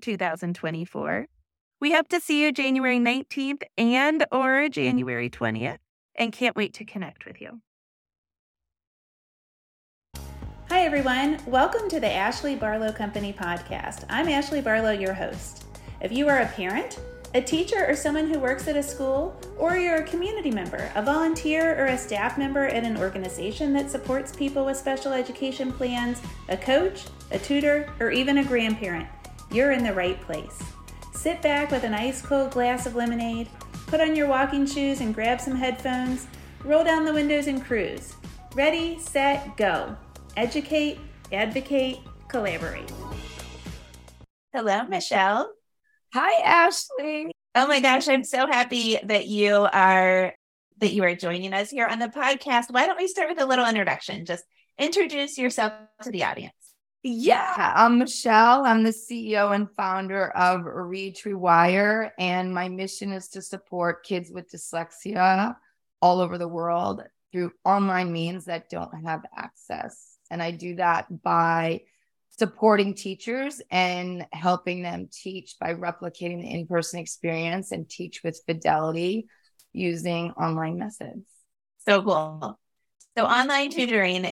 2024. We hope to see you January 19th and or January 20th and can't wait to connect with you. Hi everyone, welcome to the Ashley Barlow Company podcast. I'm Ashley Barlow, your host. If you are a parent, a teacher, or someone who works at a school, or you're a community member, a volunteer, or a staff member at an organization that supports people with special education plans, a coach, a tutor, or even a grandparent, you're in the right place. Sit back with an ice cold glass of lemonade, put on your walking shoes and grab some headphones, roll down the windows and cruise. Ready, set, go. Educate, advocate, collaborate. Hello, Michelle. Hi, Ashley. Oh my gosh, I'm so happy that you are that you are joining us here on the podcast. Why don't we start with a little introduction? Just introduce yourself to the audience. Yeah, I'm Michelle. I'm the CEO and founder of Reach Rewire, and my mission is to support kids with dyslexia all over the world through online means that don't have access. And I do that by supporting teachers and helping them teach by replicating the in-person experience and teach with fidelity using online methods. So cool. So, online tutoring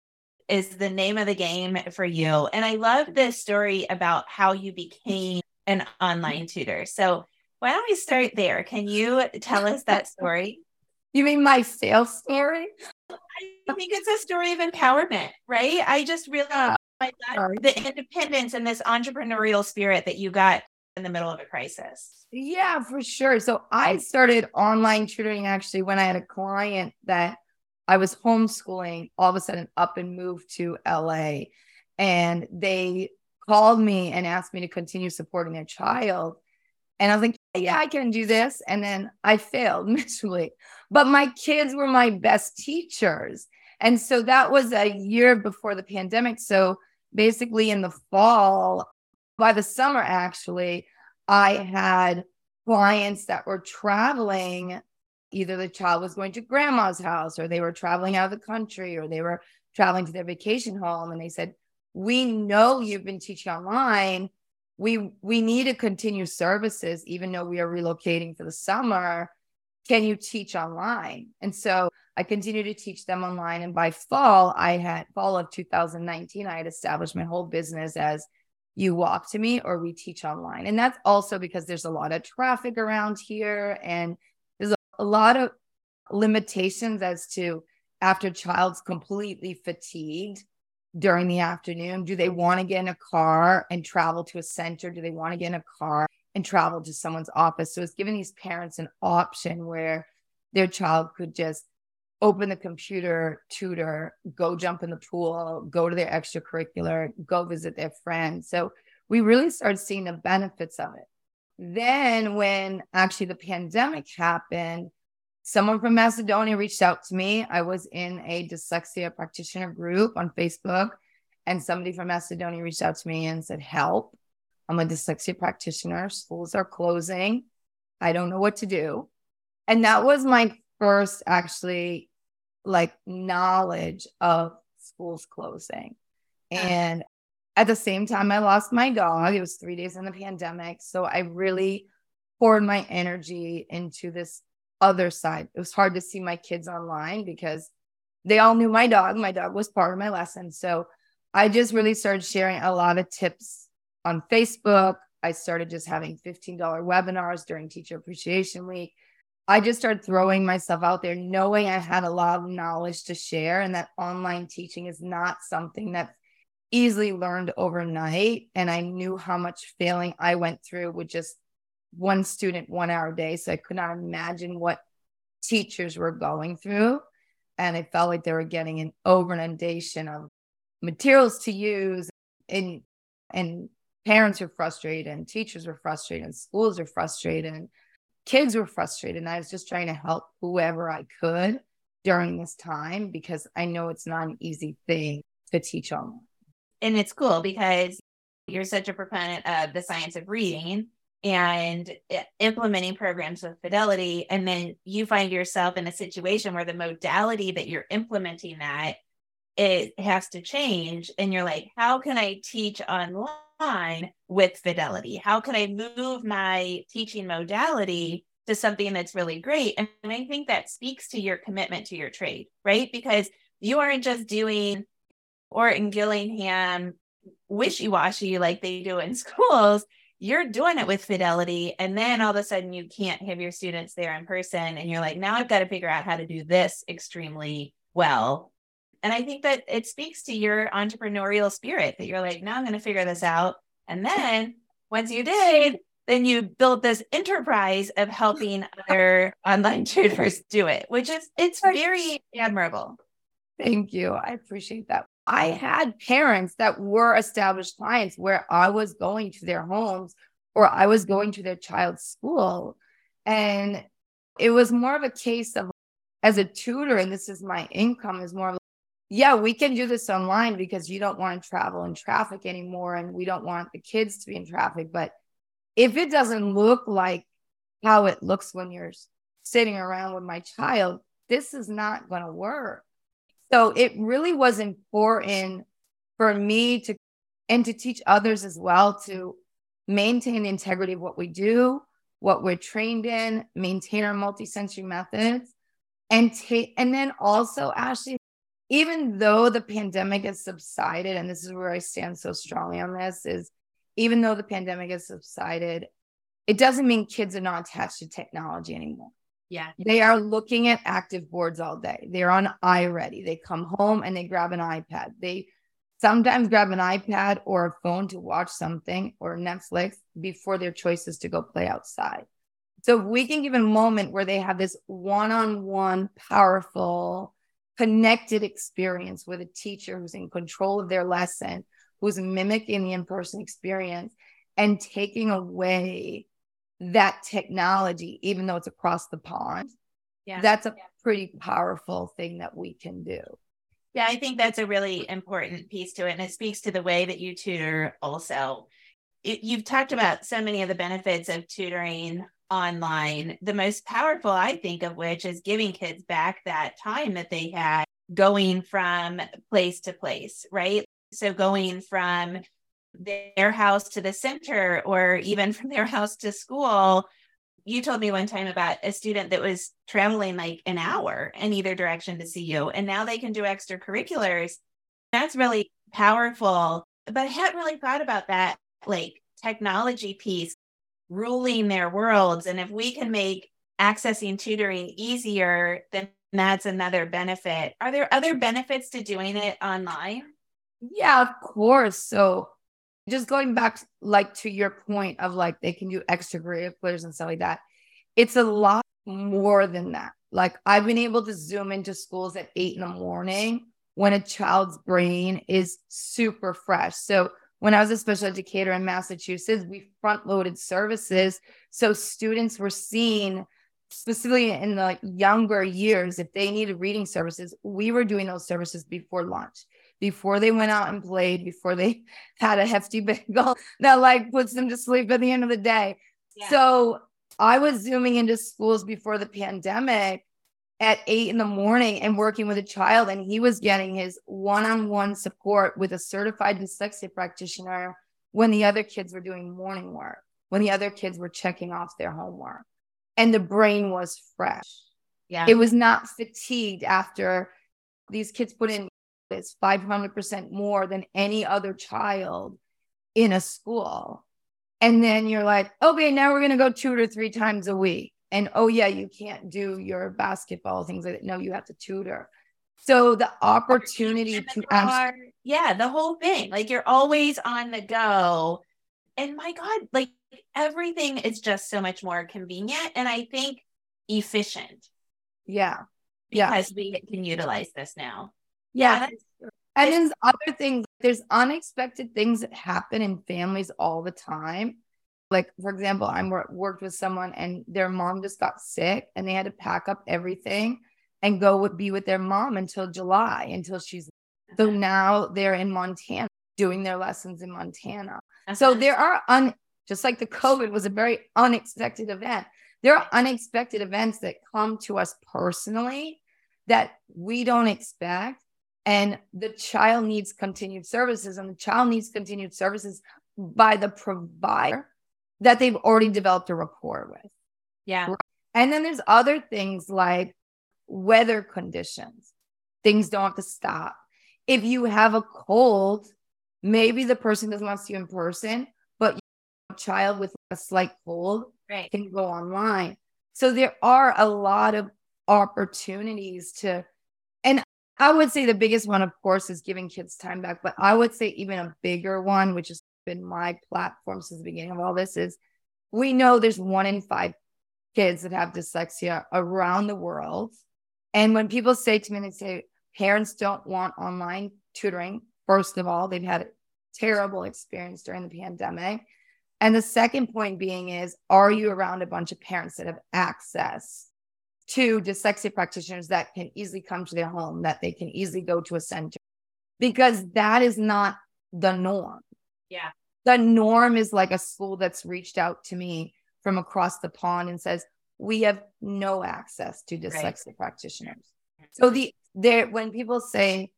is the name of the game for you. And I love this story about how you became an online tutor. So, why don't we start there? Can you tell us that story? You mean my sales story? I think it's a story of empowerment, right? I just realized uh, the independence and this entrepreneurial spirit that you got in the middle of a crisis. Yeah, for sure. So I started online tutoring actually when I had a client that I was homeschooling, all of a sudden up and moved to LA. And they called me and asked me to continue supporting their child. And I was like, yeah, I can do this. And then I failed miserably. But my kids were my best teachers. And so that was a year before the pandemic. So basically, in the fall, by the summer, actually, I had clients that were traveling. Either the child was going to grandma's house, or they were traveling out of the country, or they were traveling to their vacation home. And they said, We know you've been teaching online. We we need to continue services, even though we are relocating for the summer. Can you teach online? And so I continued to teach them online. And by fall, I had fall of 2019, I had established my whole business as you walk to me or we teach online. And that's also because there's a lot of traffic around here and a, lot of limitations as to after child's completely fatigued during the afternoon do they want to get in a car and travel to a center do they want to get in a car and travel to someone's office so it's giving these parents an option where their child could just open the computer, tutor, go jump in the pool, go to their extracurricular, go visit their friends. So we really started seeing the benefits of it. Then, when actually the pandemic happened, someone from Macedonia reached out to me. I was in a dyslexia practitioner group on Facebook, and somebody from Macedonia reached out to me and said, Help. I'm a dyslexia practitioner. Schools are closing. I don't know what to do. And that was my first actually like knowledge of schools closing. And at the same time, I lost my dog. It was three days in the pandemic. So I really poured my energy into this other side. It was hard to see my kids online because they all knew my dog. My dog was part of my lesson. So I just really started sharing a lot of tips on Facebook. I started just having $15 webinars during Teacher Appreciation Week. I just started throwing myself out there, knowing I had a lot of knowledge to share, and that online teaching is not something that's easily learned overnight. And I knew how much failing I went through with just one student, one hour a day. So I could not imagine what teachers were going through. And it felt like they were getting an over inundation of materials to use. And, and parents were frustrated, and teachers were frustrated, and schools were frustrated and kids were frustrated and I was just trying to help whoever I could during this time because I know it's not an easy thing to teach online. And it's cool because you're such a proponent of the science of reading and implementing programs with fidelity and then you find yourself in a situation where the modality that you're implementing that it has to change and you're like how can i teach online with fidelity? How can I move my teaching modality to something that's really great? And I think that speaks to your commitment to your trade, right? Because you aren't just doing Orton Gillingham wishy washy like they do in schools. You're doing it with fidelity. And then all of a sudden, you can't have your students there in person. And you're like, now I've got to figure out how to do this extremely well and I think that it speaks to your entrepreneurial spirit that you're like, now I'm going to figure this out. And then once you did, then you build this enterprise of helping other online tutors do it, which is it's very admirable. Thank you. I appreciate that. I had parents that were established clients where I was going to their homes or I was going to their child's school. And it was more of a case of as a tutor, and this is my income, is more of yeah, we can do this online because you don't want to travel in traffic anymore and we don't want the kids to be in traffic. But if it doesn't look like how it looks when you're sitting around with my child, this is not going to work. So it really was important for me to and to teach others as well to maintain the integrity of what we do, what we're trained in, maintain our multisensory methods, and take and then also Ashley even though the pandemic has subsided, and this is where I stand so strongly on this, is even though the pandemic has subsided, it doesn't mean kids are not attached to technology anymore. Yeah. They are looking at active boards all day. They're on iReady. They come home and they grab an iPad. They sometimes grab an iPad or a phone to watch something or Netflix before their choice is to go play outside. So we can give a moment where they have this one-on-one powerful connected experience with a teacher who's in control of their lesson, who's mimicking the in-person experience and taking away that technology, even though it's across the pond. Yeah. That's a pretty powerful thing that we can do. Yeah, I think that's a really important piece to it. And it speaks to the way that you tutor also. It, you've talked about so many of the benefits of tutoring online. The most powerful, I think, of which is giving kids back that time that they had going from place to place, right? So going from their house to the center or even from their house to school. You told me one time about a student that was traveling like an hour in either direction to see you, and now they can do extracurriculars. That's really powerful. But I hadn't really thought about that like technology piece ruling their worlds. And if we can make accessing tutoring easier, then that's another benefit. Are there other benefits to doing it online? Yeah, of course. So just going back like to your point of like they can do extracurriculars and stuff like that it's a lot more than that. Like i've been able to zoom into schools at eight in the morning when a child's brain is super fresh. So when i was a special educator in massachusetts we front loaded services. So students were seen specifically in the younger years if they needed reading services we were doing those services before lunch before they went out and played, before they had a hefty bagel that like puts them to sleep at the end of the day. Yeah. So I was zooming into schools before the pandemic at eight in the morning and working with a child, and he was getting his one on one support with a certified dyslexia practitioner when the other kids were doing morning work, when the other kids were checking off their homework. And the brain was fresh. Yeah. It was not fatigued after these kids put in is 500% more than any other child in a school. And then you're like, okay, now we're going to go two or three times a week. And oh, yeah, you can't do your basketball things like that. No, you have to tutor. So the opportunity to ask. Yeah, the whole thing. Like you're always on the go. And my God, like everything is just so much more convenient and I think efficient. Yeah. Because yeah. we can utilize this now. Yeah. and then other things, there's unexpected things that happen in families all the time. Like, for example, I worked with someone and their mom just got sick and they had to pack up everything and go with, be with their mom until July, until she's. So now they're in Montana doing their lessons in Montana. Uh-huh. So there are un, just like the COVID was a very unexpected event. There are unexpected events that come to us personally that we don't expect and the child needs continued services and the child needs continued services by the provider that they've already developed a rapport with. Yeah. And then there's other things like weather conditions. Things don't have to stop. If you have a cold maybe the person doesn't want to see you in person but a child with a slight cold right. can go online. So there are a lot of opportunities to I would say the biggest one, of course, is giving kids time back. But I would say even a bigger one, which has been my platform since the beginning of all this, is we know there's one in five kids that have dyslexia around the world. And when people say to me, they say parents don't want online tutoring, first of all, they've had a terrible experience during the pandemic. And the second point being is, are you around a bunch of parents that have access to dyslexia practitioners that can easily come to their home, that they can easily go to a center, because that is not the norm. Yeah. The norm is like a school that's reached out to me from across the pond and says, we have no access to dyslexia right. practitioners. So the there when people say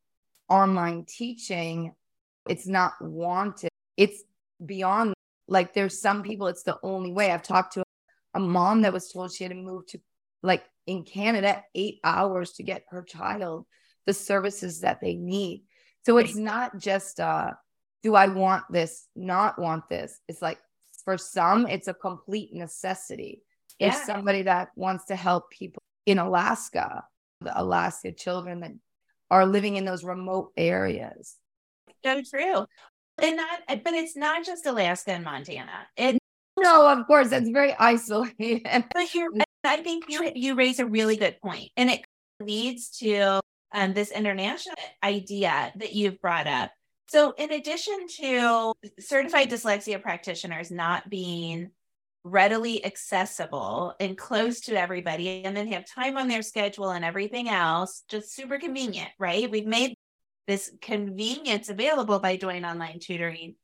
online teaching, it's not wanted. It's beyond like there's some people it's the only way. I've talked to a mom that was told she had to move to like in Canada, eight hours to get her child the services that they need. So it's not just uh do I want this, not want this. It's like for some, it's a complete necessity. Yeah. If somebody that wants to help people in Alaska, the Alaska children that are living in those remote areas. So true. And not but it's not just Alaska and Montana. It no, of course, that's very isolated. But here I think you you raise a really good. And it leads to um, this international idea that you've brought up. So, in addition to certified dyslexia practitioners not being readily accessible and close to everybody, and then have time on their schedule and everything else, just super convenient, right? We've made this convenience available by doing online tutoring.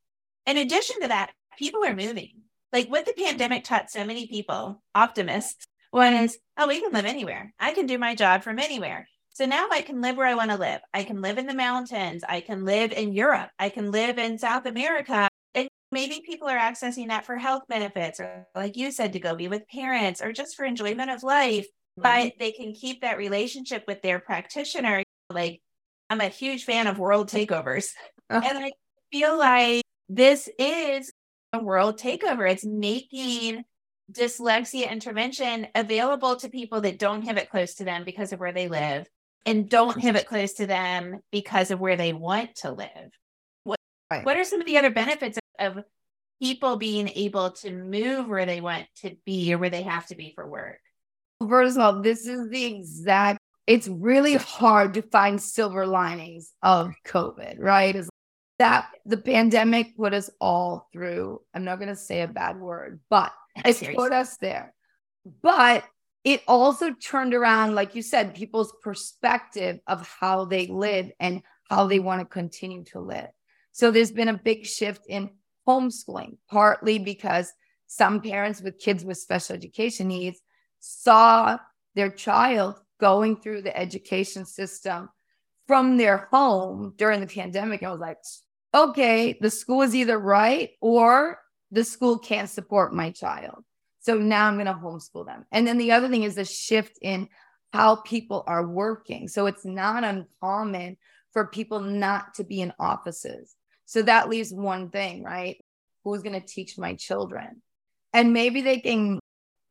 In addition to that, people are moving. Like what the pandemic taught so many people, optimists, was, oh, we can live anywhere. I can do my job from anywhere. So now I can live where I want to live. I can live in the mountains. I can live in Europe. I can live in South America. And maybe people are accessing that for health benefits or, like you said, to go be with parents or just for enjoyment of life. Mm-hmm. But they can keep that relationship with their practitioner. Like, I'm a huge fan of world takeovers. Oh. And I feel like this is a world takeover. It's making dyslexia intervention available to people that don't have it close to them because of where they live and don't have it close to them because of where they want to live. What, right. what are some of the other benefits of, of people being able to move where they want to be or where they have to be for work? First of all, this is the exact, it's really hard to find silver linings of COVID, right? Is that the pandemic put us all through. I'm not going to say a bad word, but it put us there. But it also turned around, like you said, people's perspective of how they live and how they want to continue to live. So there's been a big shift in homeschooling, partly because some parents with kids with special education needs saw their child going through the education system from their home during the pandemic. I was like, okay, the school is either right or the school can't support my child. So now I'm going to homeschool them. And then the other thing is the shift in how people are working. So it's not uncommon for people not to be in offices. So that leaves one thing, right? Who's going to teach my children? And maybe they can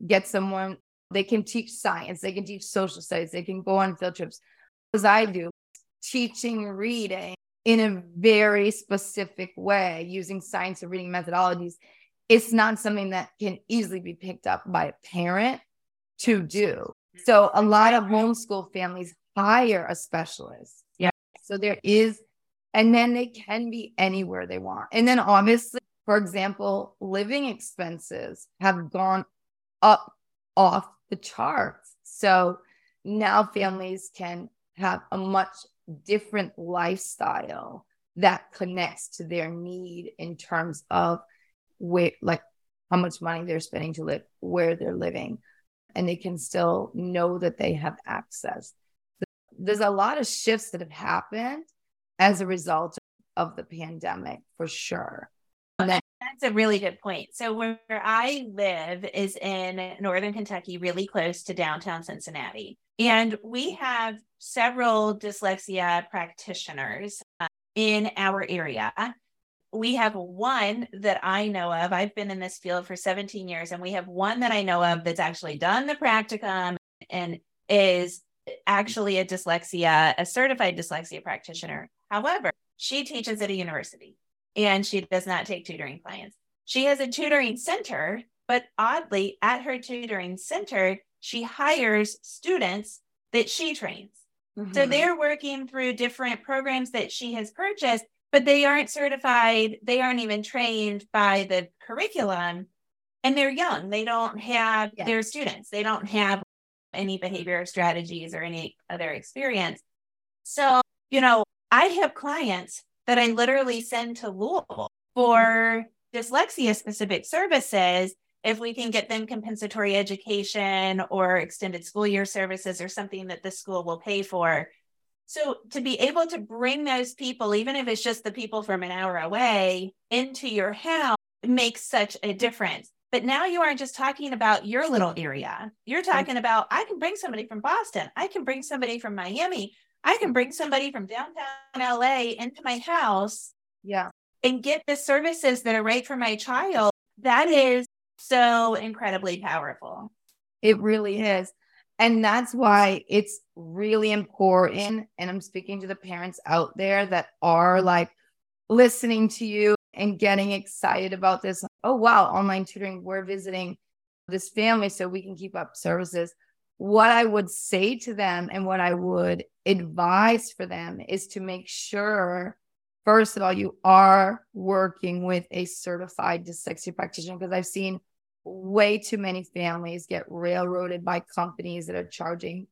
get someone, they can teach science, they can teach social studies, they can go on field trips, as I do, teaching reading in a very specific way using science and reading methodologies it's not something that can easily be picked up by a parent to do. So a lot of homeschool families hire a specialist. Yeah. So there is, and then they can be anywhere they want. And then obviously, for example, living expenses have gone up off the charts. So now families can have a much different lifestyle that connects to their need in terms of where like how much money they're spending to live where they're living and they can still know that they have access. There's a lot of shifts that have happened as a result of the pandemic for sure. That's a really good point. So where i live is in northern kentucky really close to downtown cincinnati and we have several dyslexia practitioners uh, in our area we have one that I know of. I've been in this field for 17 years, and we have one that I know of that's actually done the practicum and is actually a dyslexia, a certified dyslexia practitioner. However, she teaches at a university and she does not take tutoring clients. She has a tutoring center, but oddly, at her tutoring center, she hires students that she trains. Mm-hmm. So they're working through different programs that she has purchased but they aren't certified. They aren't even trained by the curriculum. And they're young. They don't have yeah. their students. They don't have any behavior strategies or any other experience. So, you know, I have clients that I literally send to Louisville for dyslexia specific services if we can get them compensatory education or extended school year services or something that the school will pay for so to be able to bring those people, even if it's just the people from an hour away, into your house makes such a difference. But now you aren't just talking about your little area. You're talking about I can bring somebody from Boston. I can bring somebody from Miami. I can bring somebody from downtown LA into my house Yeah. and get the services that are right for my child. That is so incredibly powerful. It really is. And that's why it's really important. And I'm speaking to the parents out there that are like listening to you and getting excited about this. Oh, wow, online tutoring, we're visiting this family so we can keep up services. What I would say to them and what I would advise for them is to make sure, first of all, you are working with a certified dyslexia practitioner because I've seen way too many families get railroaded by companies that are charging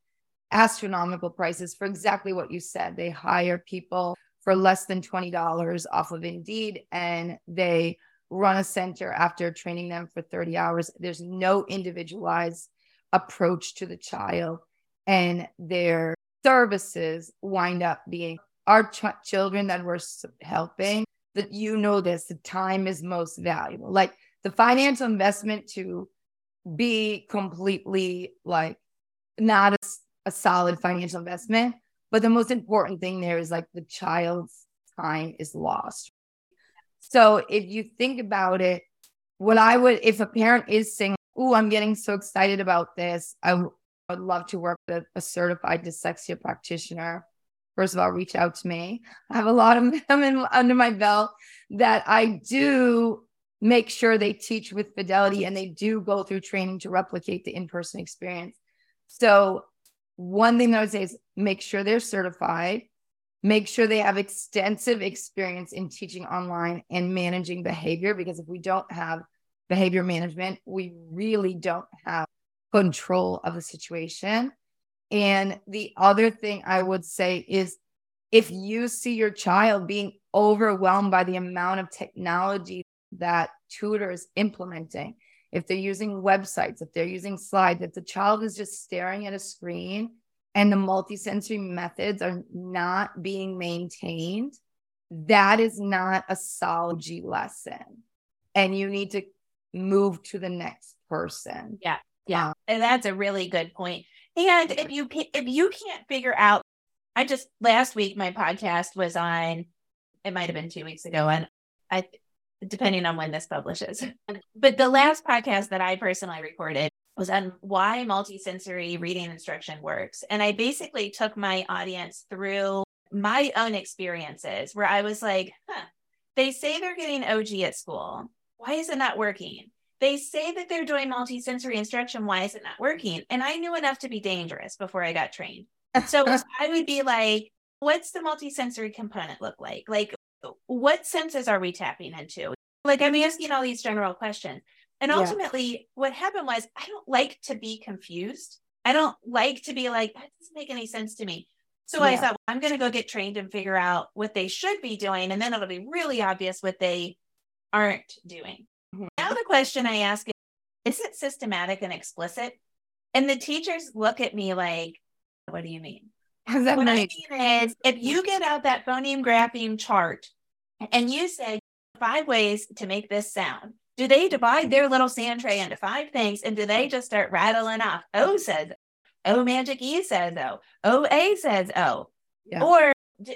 astronomical prices for exactly what you said. They hire people for less than $20 off of Indeed and they run a center after training them for 30 hours. There's no individualized approach to the child, and their services wind up being our ch- children that we're helping. That you know this, the time is most valuable. Like the financial investment to be completely like not a, a solid financial investment but the most important thing there is like the child's time is lost. So if you think about it, what I would, if a parent is saying, Oh, I'm getting so excited about this, I would love to work with a certified dyslexia practitioner. First of all, reach out to me. I have a lot of them in, under my belt that I do make sure they teach with fidelity and they do go through training to replicate the in person experience. So one thing that I would say is make sure they're certified, make sure they have extensive experience in teaching online and managing behavior. Because if we don't have behavior management, we really don't have control of the situation. And the other thing I would say is if you see your child being overwhelmed by the amount of technology that tutor is implementing, if they're using websites, if they're using slides, if the child is just staring at a screen and the multisensory methods are not being maintained, that is not a G lesson. And you need to move to the next person. Yeah. Yeah. Um, and that's a really good point. And if you if you can't figure out I just last week my podcast was on it might have been 2 weeks ago and I depending on when this publishes. But the last podcast that I personally recorded was on why multisensory reading instruction works. And I basically took my audience through my own experiences where I was like, huh, they say they're getting OG at school. Why is it not working? They say that they're doing multisensory instruction. Why is it not working? And I knew enough to be dangerous before I got trained. So I would be like, what's the multisensory component look like? Like, what senses are we tapping into? Like I'm asking all these general questions. And ultimately, yeah. what happened was I don't like to be confused. I don't like to be like, that doesn't make any sense to me. So yeah. I thought, well, I'm going to go get trained and figure out what they should be doing. And then it'll be really obvious what they aren't doing. Mm-hmm. Now, the question I ask is, is it systematic and explicit? And the teachers look at me like, what do you mean? Is that what? I mean is, if you get out that phoneme grapheme chart and you say five ways to make this sound, do they divide their little sand tray into five things and do they just start rattling off? O says, O magic E says O, O A says O. Yeah. Or do,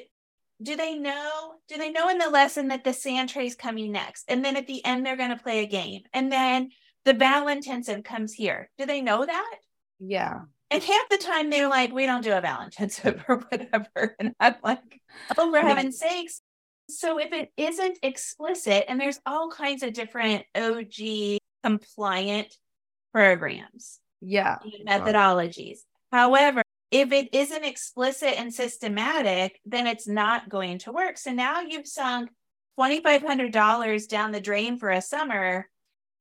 do they know do they know in the lesson that the sand tray is coming next and then at the end they're going to play a game and then the vowel intensive comes here do they know that yeah and half the time they're like, we don't do a vowel intensive or whatever. And I'm like, oh, for heaven's sakes. So if it isn't explicit, and there's all kinds of different OG compliant programs, yeah, methodologies. However, if it isn't explicit and systematic, then it's not going to work. So now you've sunk $2,500 down the drain for a summer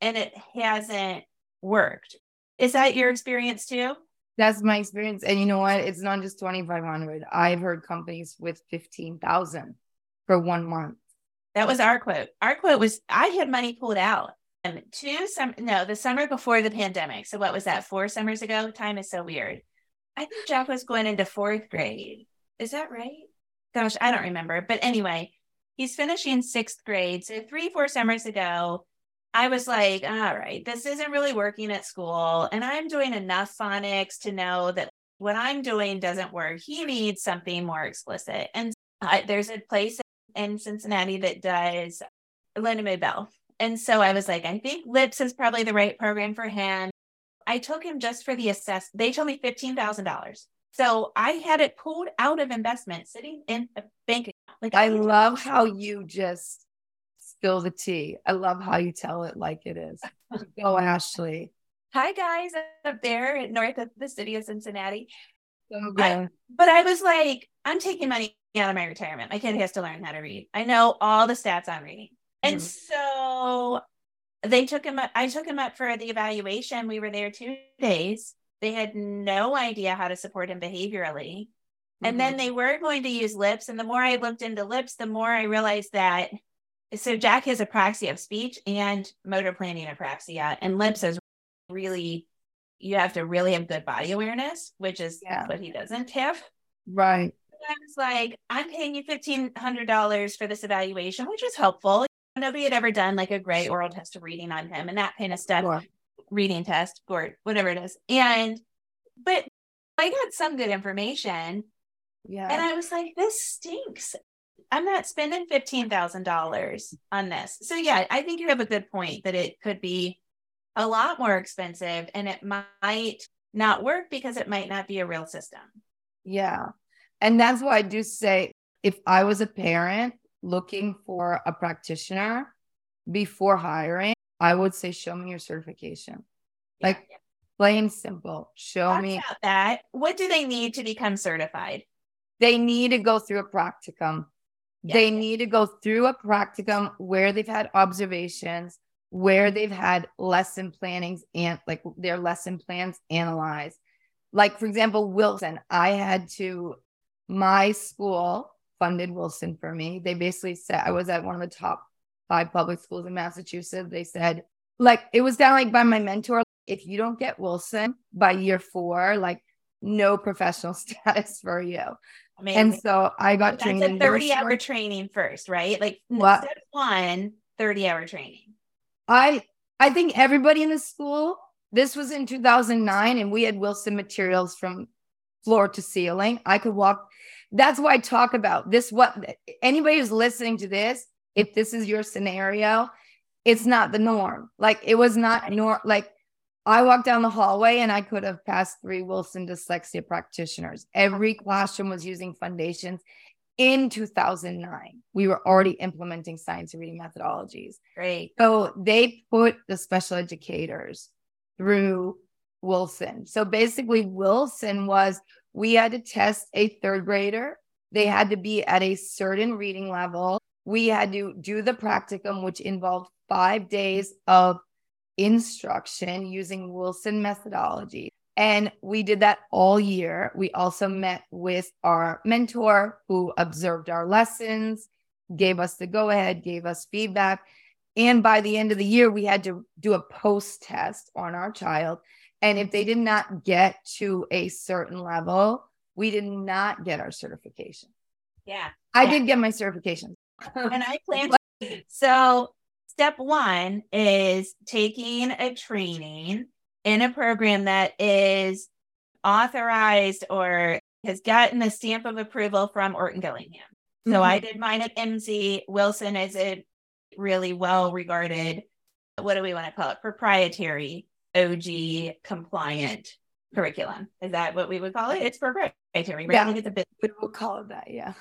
and it hasn't worked. Is that your experience too? That's my experience. And you know what? It's not just 2,500. I've heard companies with 15,000 for one month. That was our quote. Our quote was I had money pulled out. And two some no, the summer before the pandemic. So what was that? Four summers ago? Time is so weird. I think Jack was going into fourth grade. Is that right? Gosh, I don't remember. But anyway, he's finishing sixth grade. So three, four summers ago, I was like, all right, this isn't really working at school. And I'm doing enough phonics to know that what I'm doing doesn't work. He needs something more explicit. And uh, there's a place in Cincinnati that does Lindamood-Bell. And so I was like, I think LIPS is probably the right program for him. I took him just for the assess. They told me $15,000. So I had it pulled out of investment sitting in a bank account. Like I love how you just spill the tea. I love how you tell it like it is. Go, Ashley. Hi guys up there north of the city of Cincinnati. So good. I, but I was like, I'm taking money out of my retirement. My kid has to learn how to read. I know all the stats on reading. And mm-hmm. so they took him up, I took him up for the evaluation. We were there two days. They had no idea how to support him behaviorally. Mm-hmm. And then mm-hmm. they were going to use lips. And the more I looked into lips, the more I realized that so Jack has apraxia of speech and motor planning apraxia, and lips is really you have to really have good body awareness, which is yeah. what he doesn't have. Right. I was like, I'm paying you fifteen hundred dollars for this evaluation, which was helpful. Nobody had ever done like a gray oral test of reading on him and that kind of stuff. Sure reading test or whatever it is. And, but I got some good information. Yeah. And I was like, this stinks. I'm not spending $15,000 on this. So, yeah, I think you have a good point that it could be a lot more expensive and it might not work because it might not be a real system. Yeah. And that's why I do say if I was a parent looking for a practitioner before hiring, I would say, show me your certification. Yeah. Like plain simple. Show Talk me that. What do they need to become certified? They need to go through a practicum. They need to go through a practicum where they've had observations, where they've had lesson plannings and like their lesson plans analyzed. Like, for example, Wilson, I had to, my school funded Wilson for me. They basically said I was at one of the top five public schools in Massachusetts. They said, like, it was down like by my mentor. If you don't get Wilson by year four, like, no professional status for you. Amazing. And so I got trained in 30 hour training first, right? Like what? step one, 30 hour training. I I think everybody in the school, this was in 2009, and we had Wilson materials from floor to ceiling. I could walk. That's why I talk about this. What anybody who's listening to this, if this is your scenario, it's not the norm. Like it was not nor like I walked down the hallway and I could have passed three Wilson dyslexia practitioners. Every classroom was using Fundations. In 2009, we were already implementing science reading methodologies. Great. So they put the special educators through Wilson. So basically, Wilson was we had to test a third grader. They had to be at a certain reading level we had to do the practicum, which involved five days of instruction using Wilson methodology. And we did that all year. We also met with our mentor who observed our lessons, gave us the go ahead, gave us feedback. And by the end of the year, we had to do a post test on our child. And if they did not get to a certain level, we did not get our certification. Yeah. I yeah. did get my certification and I plan to. So, step one is taking a training in a program that is authorized or has gotten a stamp of approval from Orton Gillingham. So, mm-hmm. I did mine at MZ. Wilson is a really well regarded, what do we want to call it? Proprietary OG compliant curriculum. Is that what we would call it? It's proprietary, right? Yeah, it's a bit. We will call it that. Yeah.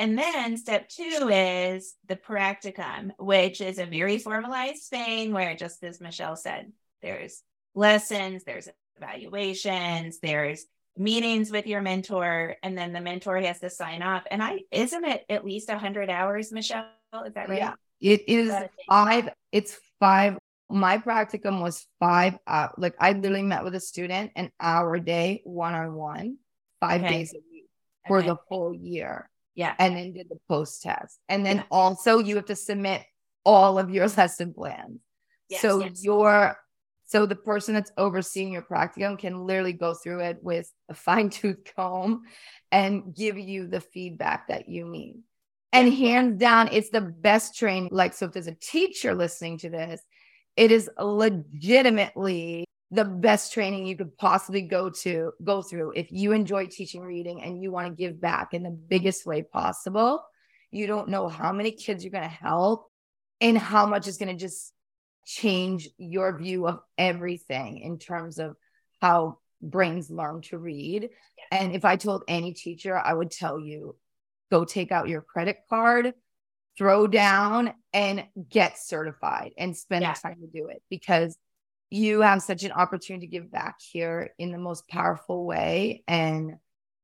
And then step two is the practicum, which is a very formalized thing where, just as Michelle said, there's lessons, there's evaluations, there's meetings with your mentor, and then the mentor has to sign off. And I isn't it at least a hundred hours, Michelle? Is that right? Yeah, it is five. It's five. My practicum was five. Uh, like I literally met with a student an hour a day, one on one, five okay. days a week for okay. the whole year. Yeah. And then did the post test. And then yeah. also you have to submit all of your lesson plans. Yes, so yes. your so the person that's overseeing your practicum can literally go through it with a fine-tooth comb and give you the feedback that you need. And hands down, it's the best training. Like, so if there's a teacher listening to this, it is legitimately the best training you could possibly go to go through. If you enjoy teaching reading and you want to give back in the biggest way possible you don't know how many kids you're going to help and how much is going to just change your view of everything in terms of how brains learn to read. And if i told any teacher i would tell you go take out your credit card throw down and get certified and spend yeah. the time to do it. Because you have such an opportunity to give back here in the most powerful way. And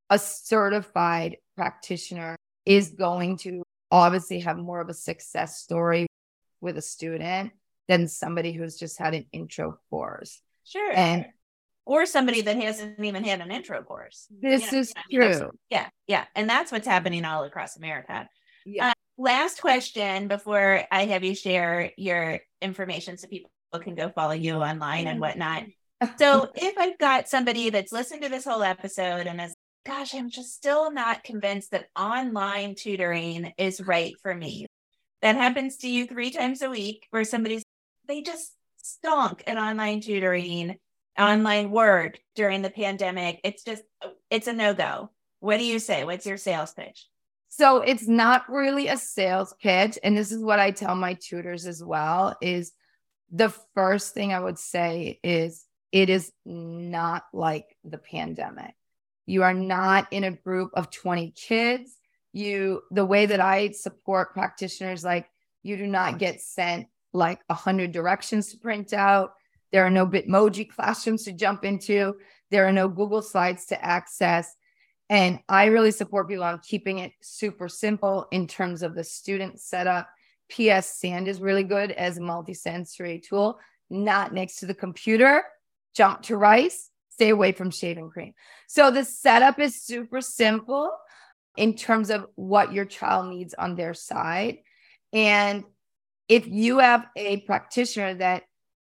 a certified practitioner is going to obviously have more of a success story with a student than somebody who's just had an intro course. Sure. And or somebody that hasn't even had an intro course. This you know, is you know, true. yeah, yeah. And that's what's happening all across America. Yeah. Uh, last question before I have you share your information so people can go follow you online and whatnot. So if I've got somebody that's listened to this whole episode and is, gosh, I'm just still not convinced that online tutoring is right for me. That happens to you three times a week where somebody's, they just stunk at online tutoring, online work during the pandemic. It's just, it's a no go. What do you say? What's your sales pitch? So it's not really a sales pitch. And this is what I tell my tutors as well is the first thing I would say is it is not like the pandemic. You are not in a group of 20 kids. You, the way that I support practitioners, like you do not get sent like a hundred directions to print out. There are no Bitmoji classrooms to jump into. There are no Google Slides to access. And I really support people on keeping it super simple in terms of the student setup PS Sand is really good as a multisensory tool, not next to the computer. Jump to rice, stay away from shaving cream. So the setup is super simple in terms of what your child needs on their side. And if you have a practitioner that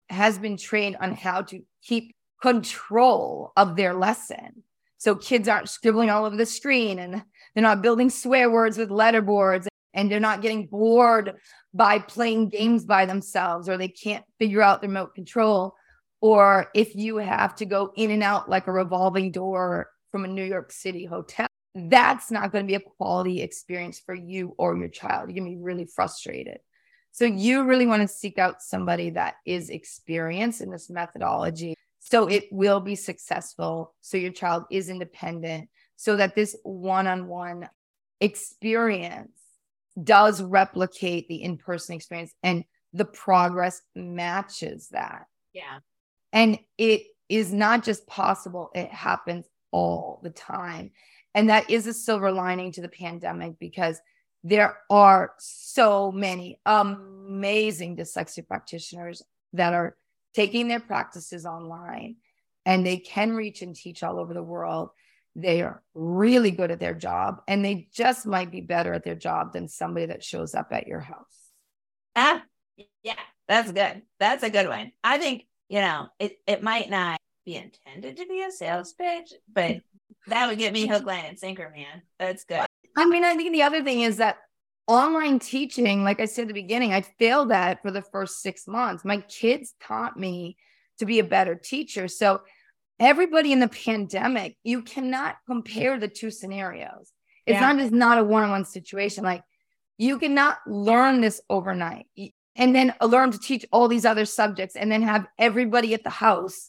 has been trained on how to keep control of their lesson, so kids aren't scribbling all over the screen and they're not building swear words with letter letterboards and they're not getting bored by playing games by themselves or they can't figure out the remote control or if you have to go in and out like a revolving door from a New York City hotel that's not going to be a quality experience for you or your child. You're going to be really frustrated. So you really want to seek out somebody that is experienced in this methodology so it will be successful so your child is independent so that this one-on-one experience does replicate the in person experience and the progress matches that. Yeah. And it is not just possible, it happens all the time. And that is a silver lining to the pandemic because there are so many amazing dyslexia practitioners that are taking their practices online and they can reach and teach all over the world they are really good at their job and they just might be better at their job than somebody that shows up at your house. Ah, yeah, that's good. That's a good one. I think, you know, it, it might not be intended to be a sales pitch, but that would get me hook, line, and sinker, man. That's good. I mean, I think the other thing is that online teaching, like I said at the beginning, I failed at for the first six months. My kids taught me to be a better teacher. So everybody in the pandemic, you cannot compare the two scenarios. It's yeah. not just not a one-on-one situation. Like you cannot learn this overnight and then learn to teach all these other subjects and then have everybody at the house.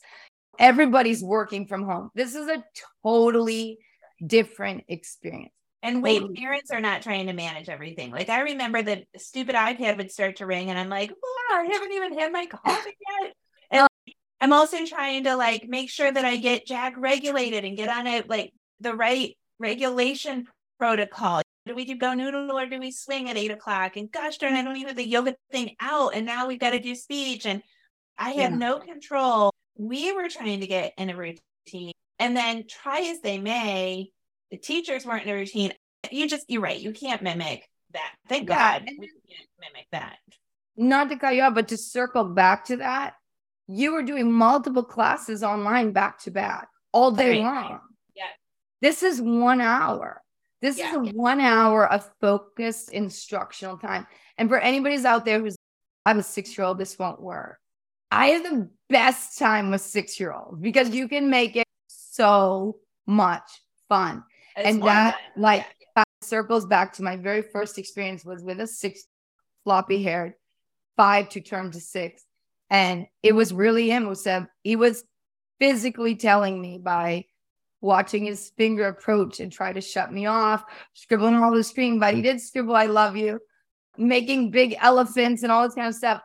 Everybody's working from home. This is a totally different experience. And wait, totally. parents are not trying to manage everything. Like I remember the stupid iPad would start to ring, and I'm like, oh, I haven't even had my coffee yet. I'm also trying to like make sure that I get Jack regulated and get on it like the right regulation protocol. Do we do GoNoodle or do we swing at eight o'clock? And gosh darn, I don't even have the yoga thing out. And now we've got to do speech. And I have yeah. no control. We were trying to get in a routine. And then try as they may, the teachers weren't in a routine. You just, you're right. You can't mimic that. Thank God we can't mimic that. Not to cut you off, but to circle back to that, you were doing multiple classes online back to back all day right. long. Yeah. This is one hour. This yeah. is a one hour of focused instructional time. And for anybody's out there who's, I'm a six year old, this won't work. I have the best time with six year olds because you can make it so much fun. It's and that fun. like Yeah. circles back to my very first experience was with a six floppy haired five to turn to six. And it was really him who said he was physically telling me by watching his finger approach and try to shut me off, scribbling all the screen, but he did scribble, I love you, making big elephants and all this kind of stuff.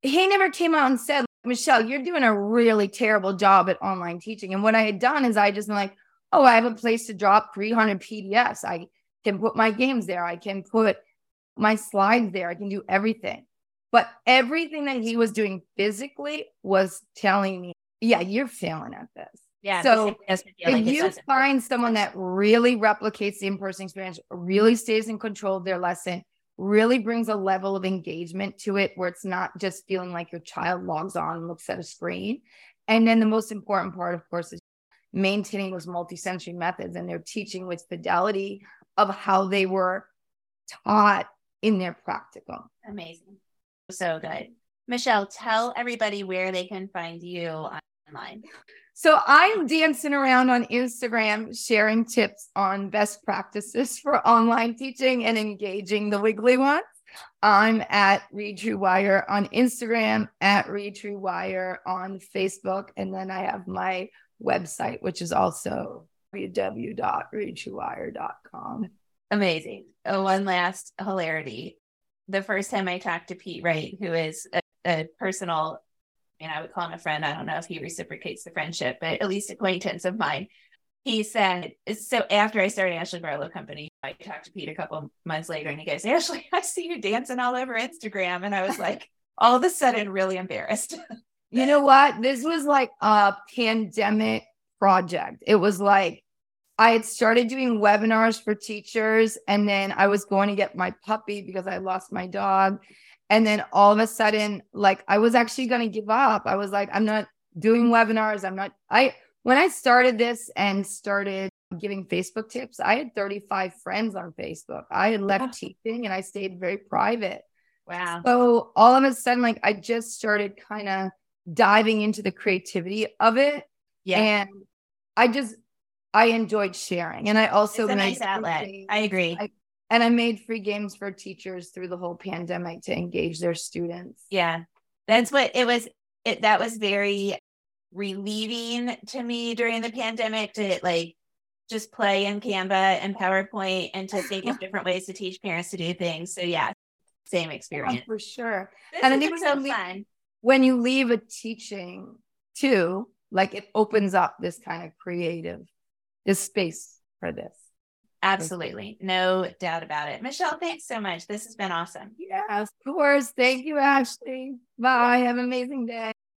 He never came out and said, Michelle, you're doing a really terrible job at online teaching. And what I had done is I just like, oh, I have a place to drop 300 PDFs. I can put my games there. I can put my slides there. I can do everything. But everything that he was doing physically was telling me, yeah, you're failing at this. Yeah. So, it like if you find someone that really replicates the in-person experience, really stays in control of their lesson, really brings a level of engagement to it where it's not just feeling like your child logs on and looks at a screen. And then the most important part, of course, is maintaining those multi-sensory methods and they're teaching with fidelity of how they were taught in their practicum. Amazing. So good. Michelle, tell everybody where they can find you online. So I'm dancing around on Instagram, sharing tips on best practices for online teaching and engaging the wiggly ones. I'm at Read True Wire on Instagram, at Read True Wire on Facebook, and then I have my website, which is also www.readtruewire.com. Amazing. Oh, one last hilarity. The first time I talked to Pete Wright, who is a, a personal, I mean, I would call him a friend. I don't know if he reciprocates the friendship, but at least acquaintance of mine. He said, so after I started Ashley Barlow Company, I talked to Pete a couple months later and he goes, Ashley, I see you dancing all over Instagram. And I was like, all of a sudden, really embarrassed. You know what? This was like a pandemic project. It was like I had started doing webinars for teachers, and then I was going to get my puppy because I lost my dog. And then all of a sudden, like I was actually going to give up. I was like, I'm not doing webinars. I'm not, I, when I started this and started giving Facebook tips, I had 35 friends on Facebook. I had left ah. teaching and I stayed very private. Wow. So all of a sudden, like I just started kind of diving into the creativity of it. Yeah. And I just I enjoyed sharing. And I also it's a nice free outlet. games. I agree. I- and I made free games for teachers through the whole pandemic to engage their students. Yeah. That's what it was. It that was very relieving to me during the pandemic to like just play in Canva and PowerPoint and to think of different ways to teach parents to do things. So yeah, same Yeah, experience. for sure. This And I think when so we- fun. When you leave a teaching too, like it opens up this kind of creative, this space for this. Absolutely. No doubt about it. Michelle, thanks so much. This has been awesome. Yes, of course. Thank you, Ashley. Bye. Have an amazing day.